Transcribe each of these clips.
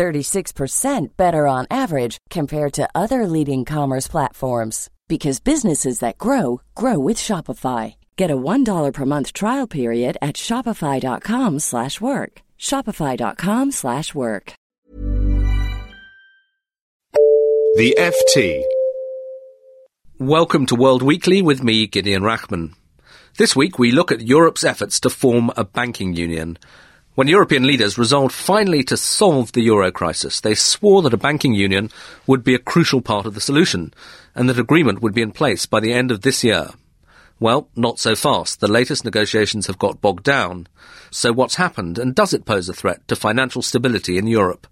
36% better on average compared to other leading commerce platforms because businesses that grow grow with Shopify. Get a $1 per month trial period at shopify.com/work. shopify.com/work. The FT. Welcome to World Weekly with me, Gideon Rachman. This week we look at Europe's efforts to form a banking union. When European leaders resolved finally to solve the euro crisis, they swore that a banking union would be a crucial part of the solution, and that agreement would be in place by the end of this year. Well, not so fast. The latest negotiations have got bogged down. So what's happened, and does it pose a threat to financial stability in Europe?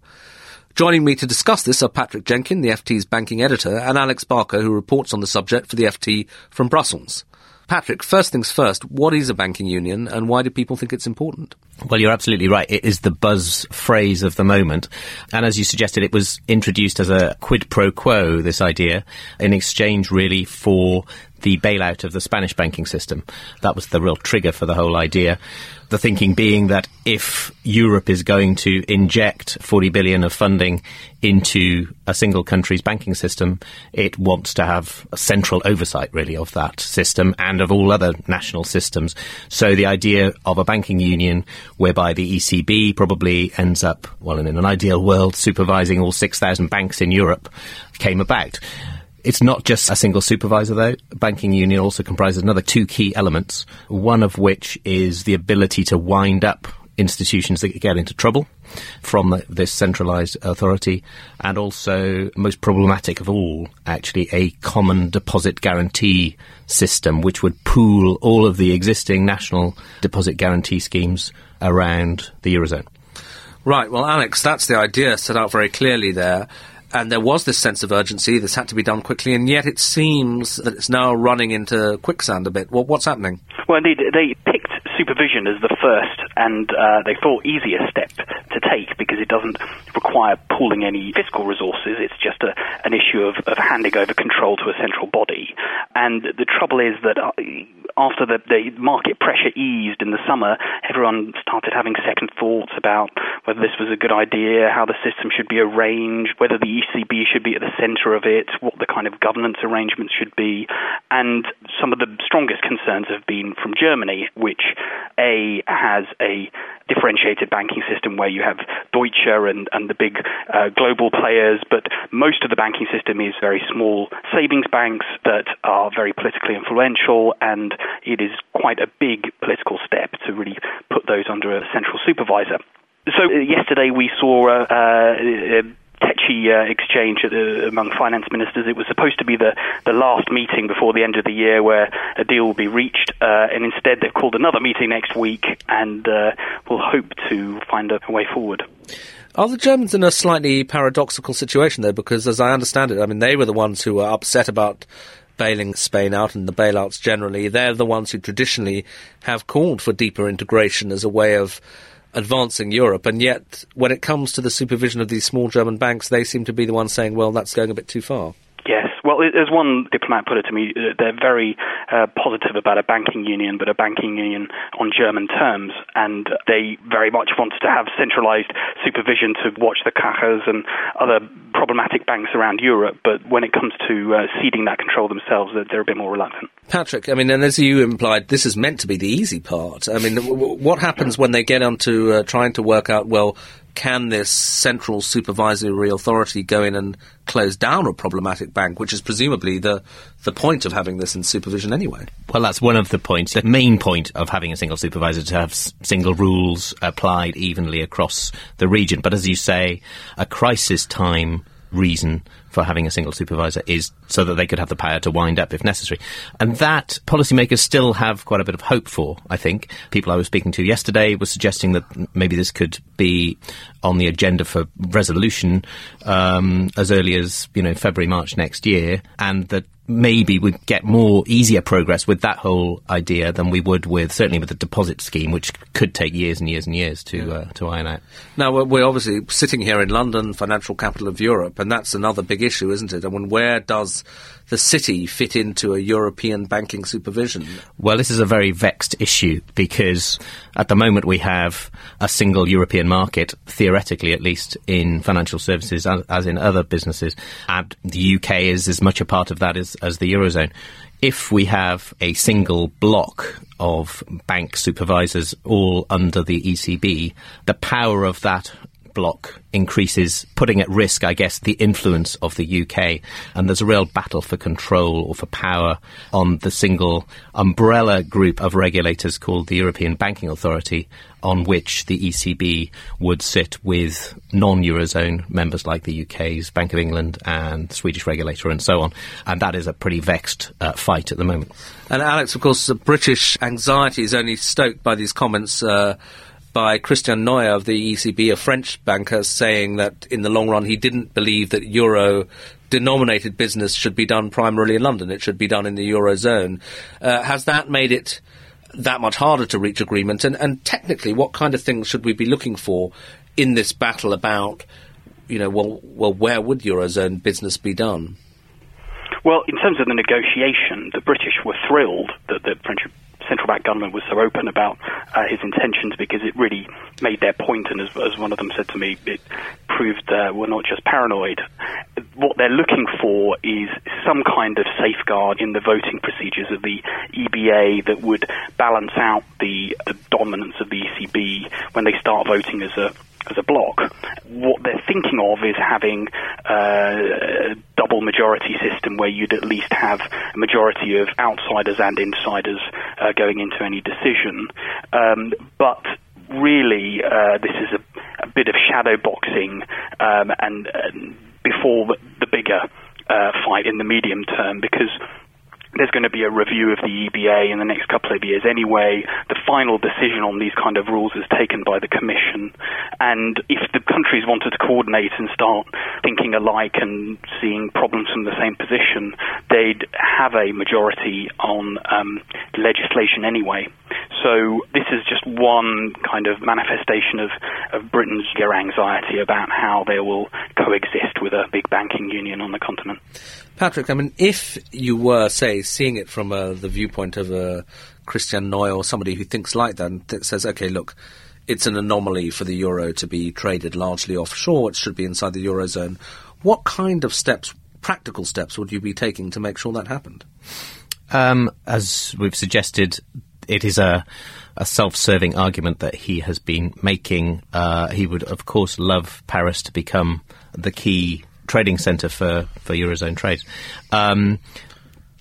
Joining me to discuss this are Patrick Jenkins, the FT's banking editor, and Alex Barker, who reports on the subject for the FT from Brussels. Patrick, first things first, what is a banking union and why do people think it's important? Well, you're absolutely right. It is the buzz phrase of the moment. And as you suggested, it was introduced as a quid pro quo, this idea, in exchange really for the bailout of the Spanish banking system. That was the real trigger for the whole idea. The thinking being that if Europe is going to inject 40 billion of funding into a single country's banking system, it wants to have a central oversight really of that system and of all other national systems. So the idea of a banking union whereby the ECB probably ends up, well, in an ideal world, supervising all 6,000 banks in Europe came about. It's not just a single supervisor, though. Banking union also comprises another two key elements, one of which is the ability to wind up institutions that get into trouble from the, this centralized authority, and also, most problematic of all, actually, a common deposit guarantee system which would pool all of the existing national deposit guarantee schemes around the Eurozone. Right, well, Alex, that's the idea set out very clearly there and there was this sense of urgency. This had to be done quickly, and yet it seems that it's now running into quicksand a bit. Well, what's happening? Well, indeed, they picked supervision as the first and uh, they thought easier step to take because it doesn't require pooling any fiscal resources. It's just a, an issue of, of handing over control to a central body. And the trouble is that uh, after the, the market pressure eased in the summer, everyone started having second thoughts about whether this was a good idea, how the system should be arranged, whether the ECB should be at the centre of it, what the kind of governance arrangements should be. And some of the strongest concerns have been from Germany, which A has a differentiated banking system where you have Deutsche and, and the big uh, global players, but most of the banking system is very small savings banks that are very politically influential, and it is quite a big political step to really put those under a central supervisor. So uh, yesterday we saw uh, uh, tetchy uh, exchange the, among finance ministers. It was supposed to be the, the last meeting before the end of the year where a deal will be reached, uh, and instead they've called another meeting next week and uh, will hope to find a way forward. Are the Germans in a slightly paradoxical situation, though? Because as I understand it, I mean, they were the ones who were upset about bailing Spain out and the bailouts generally. They're the ones who traditionally have called for deeper integration as a way of advancing Europe, and yet when it comes to the supervision of these small German banks, they seem to be the ones saying, well, that's going a bit too far. Well, as one diplomat put it to me, uh, they're very uh, positive about a banking union, but a banking union on German terms, and they very much wanted to have centralized supervision to watch the Cajas and other problematic banks around Europe. But when it comes to uh, ceding that control themselves, they're a bit more reluctant. Patrick, I mean, and as you implied, this is meant to be the easy part. I mean, what happens when they get onto uh, trying to work out, well, can this central supervisory authority go in and close down a problematic bank, which is presumably the the point of having this in supervision anyway? Well, that's one of the points. The main point of having a single supervisor to have s- single rules applied evenly across the region. But as you say, a crisis time reason for having a single supervisor is so that they could have the power to wind up if necessary. And that policymakers still have quite a bit of hope for, I think. People I was speaking to yesterday were suggesting that maybe this could be on the agenda for resolution um, as early as, you know, February, March next year, and that maybe we'd get more easier progress with that whole idea than we would with certainly with the deposit scheme, which could take years and years and years to yeah. uh, to iron out. Now we're obviously sitting here in London, financial capital of Europe, and that's another big issue, isn't it? I mean, where does the city fit into a European banking supervision? Well, this is a very vexed issue because at the moment we have a single European market, theoretically at least, in financial services as, as in other businesses, and the UK is as much a part of that as, as the Eurozone if we have a single block of bank supervisors all under the ECB, the power of that bloc increases, putting at risk, I guess, the influence of the UK. And there's a real battle for control or for power on the single umbrella group of regulators called the European Banking Authority, on which the ECB would sit with non Eurozone members like the UK's Bank of England and Swedish regulator and so on. And that is a pretty vexed uh, fight at the moment. And Alex, of course, the British anxiety is only stoked by these comments. Uh, by Christian Noyer of the ECB, a French banker, saying that in the long run he didn't believe that euro denominated business should be done primarily in London. It should be done in the eurozone. Uh, has that made it that much harder to reach agreement? And, and technically, what kind of things should we be looking for in this battle about, you know, well, well, where would eurozone business be done? Well, in terms of the negotiation, the British were thrilled that the French central bank government was so open about uh, his intentions because it really made their point, and as, as one of them said to me, it proved uh, we're not just paranoid. What they're looking for is some kind of safeguard in the voting procedures of the EBA that would balance out the, the dominance of the ECB when they start voting as a as a bloc. What they're thinking of is having uh, a double majority system where you'd at least have a majority of outsiders and insiders uh, going into any decision. Um, but really, uh, this is a, a, bit of shadow boxing um, and, and, before the, bigger uh, fight in the medium term because there's going to be a review of the EBA in the next couple of years anyway. The final decision on these kind of rules is taken by the Commission. And if the countries wanted to coordinate and start thinking alike and seeing problems from the same position, they'd have a majority on um, legislation anyway. So this is just one kind of manifestation of, of Britain's anxiety about how they will coexist with a big banking union on the continent. Patrick, I mean, if you were, say, seeing it from uh, the viewpoint of a Christian Noyer or somebody who thinks like that and th- says, okay, look, it's an anomaly for the euro to be traded largely offshore, it should be inside the eurozone. What kind of steps, practical steps, would you be taking to make sure that happened? Um, as we've suggested, it is a, a self-serving argument that he has been making. Uh, he would, of course, love Paris to become the key trading centre for, for Eurozone trade. Um,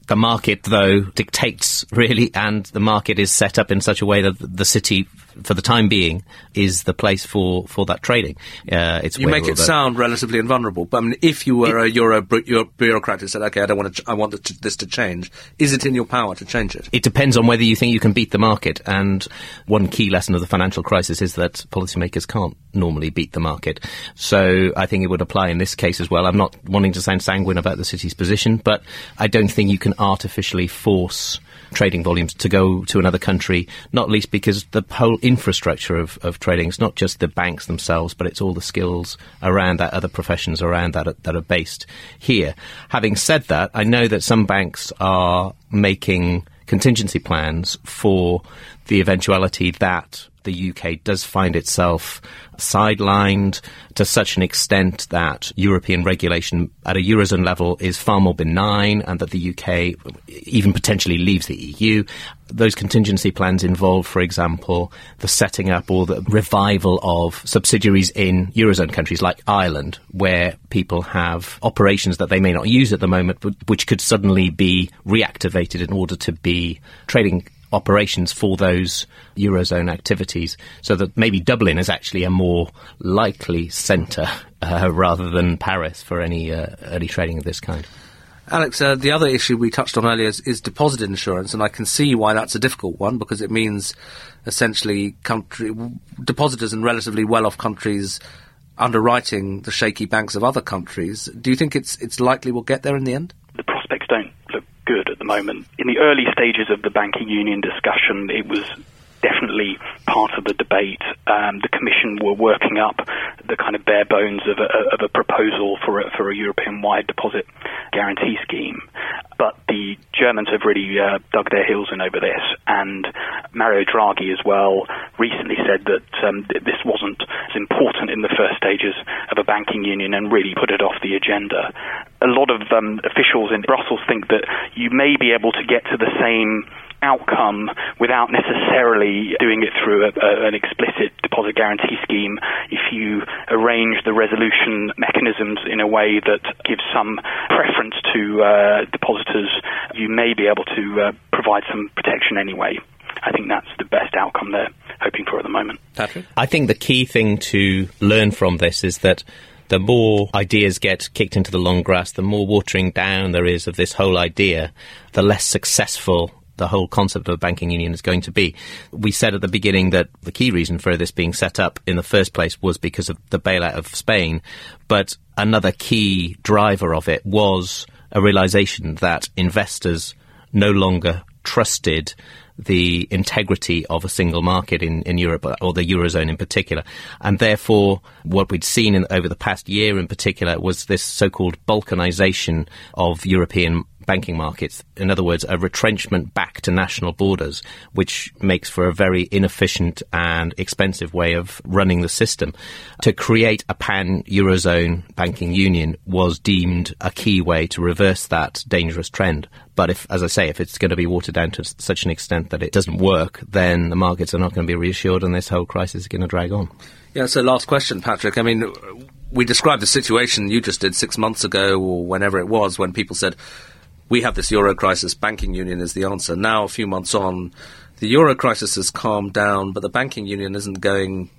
the market, though, dictates really, and the market is set up in such a way that the city for the time being, is the place for, for that trading. Uh, it's you make it sound relatively invulnerable, but I mean, if you were it, a Euro bureaucrat who said, "Okay, I don't want to, ch- I want to, this to change," is it in your power to change it? It depends on whether you think you can beat the market. And one key lesson of the financial crisis is that policymakers can't normally beat the market. So I think it would apply in this case as well. I'm not wanting to sound sanguine about the city's position, but I don't think you can artificially force trading volumes to go to another country, not least because the whole infrastructure of, of trading It's not just the banks themselves, but it's all the skills around that, other professions around that that are based here. Having said that, I know that some banks are making contingency plans for the eventuality that the UK does find itself sidelined to such an extent that European regulation at a Eurozone level is far more benign and that the UK even potentially leaves the EU. Those contingency plans involve, for example, the setting up or the revival of subsidiaries in Eurozone countries like Ireland, where people have operations that they may not use at the moment, but which could suddenly be reactivated in order to be trading operations for those eurozone activities, so that maybe Dublin is actually a more likely centre uh, rather than Paris for any uh, early trading of this kind. Alex, uh, the other issue we touched on earlier is, is, deposit insurance, and I can see why that's a difficult one because it means essentially country depositors in relatively well-off countries underwriting the shaky banks of other countries. Do you think it's it's likely we'll get there in the end? The prospects don't look good at the moment. In the early stages of the banking union discussion, it was definitely part of the debate. Um, the Commission were working up the kind of bare bones of a, of a proposal for a, for a European-wide deposit guarantee scheme. But the Germans have really uh, dug their heels in over this, and Mario Draghi as well recently said that um, this wasn't as important in the first stages of a banking union and really put it off the agenda. A lot of um, officials in Brussels think that you may be able to get to the same outcome without necessarily doing it through a, a, an explicit deposit guarantee scheme if you arrange the resolution mechanisms in a way that gives some preference to uh, depositors, you may be able to uh, provide some protection anyway. I think that's the best outcome they're hoping for at the moment. Patrick? I think the key thing to learn from this is that the more ideas get kicked into the long grass, the more watering down there is of this whole idea, the less successful the whole concept of a banking union is going to be. We said at the beginning that the key reason for this being set up in the first place was because of the bailout of Spain, but another key driver of it was a realization that investors no longer trusted the integrity of a single market in, in Europe or the Eurozone in particular. And therefore, what we'd seen in, over the past year in particular was this so-called balkanization of European banking markets. In other words, a retrenchment back to national borders, which makes for a very inefficient and expensive way of running the system. To create a pan Eurozone banking union was deemed a key way to reverse that dangerous trend. But if, as I say, if it's going to be watered down to such an extent that it doesn't work, then the markets are not going to be reassured and this whole crisis is going to drag on. Yeah, so last question, Patrick. I mean, we described the situation you just did six months ago or whenever it was when people said, we have this euro crisis, banking union is the answer. Now, a few months on, the euro crisis has calmed down, but the banking union isn't going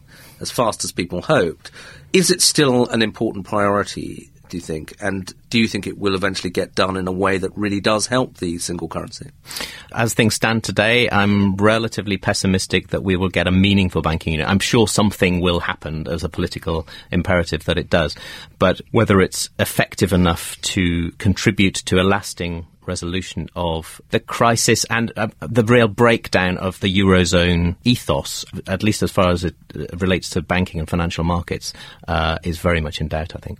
as fast as people hoped. Is it still an important priority? Do you think? And do you think it will eventually get done in a way that really does help the single currency? As things stand today, I'm relatively pessimistic that we will get a meaningful banking union. I'm sure something will happen as a political imperative that it does. But whether it's effective enough to contribute to a lasting resolution of the crisis and uh, the real breakdown of the Eurozone ethos, at least as far as it uh, relates to banking and financial markets, uh, is very much in doubt, I think.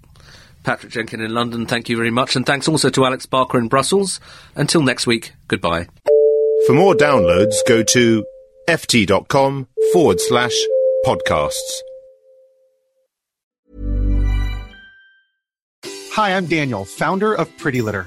Patrick Jenkins in London, thank you very much. And thanks also to Alex Barker in Brussels. Until next week, goodbye. For more downloads, go to ft.com forward slash podcasts. Hi, I'm Daniel, founder of Pretty Litter.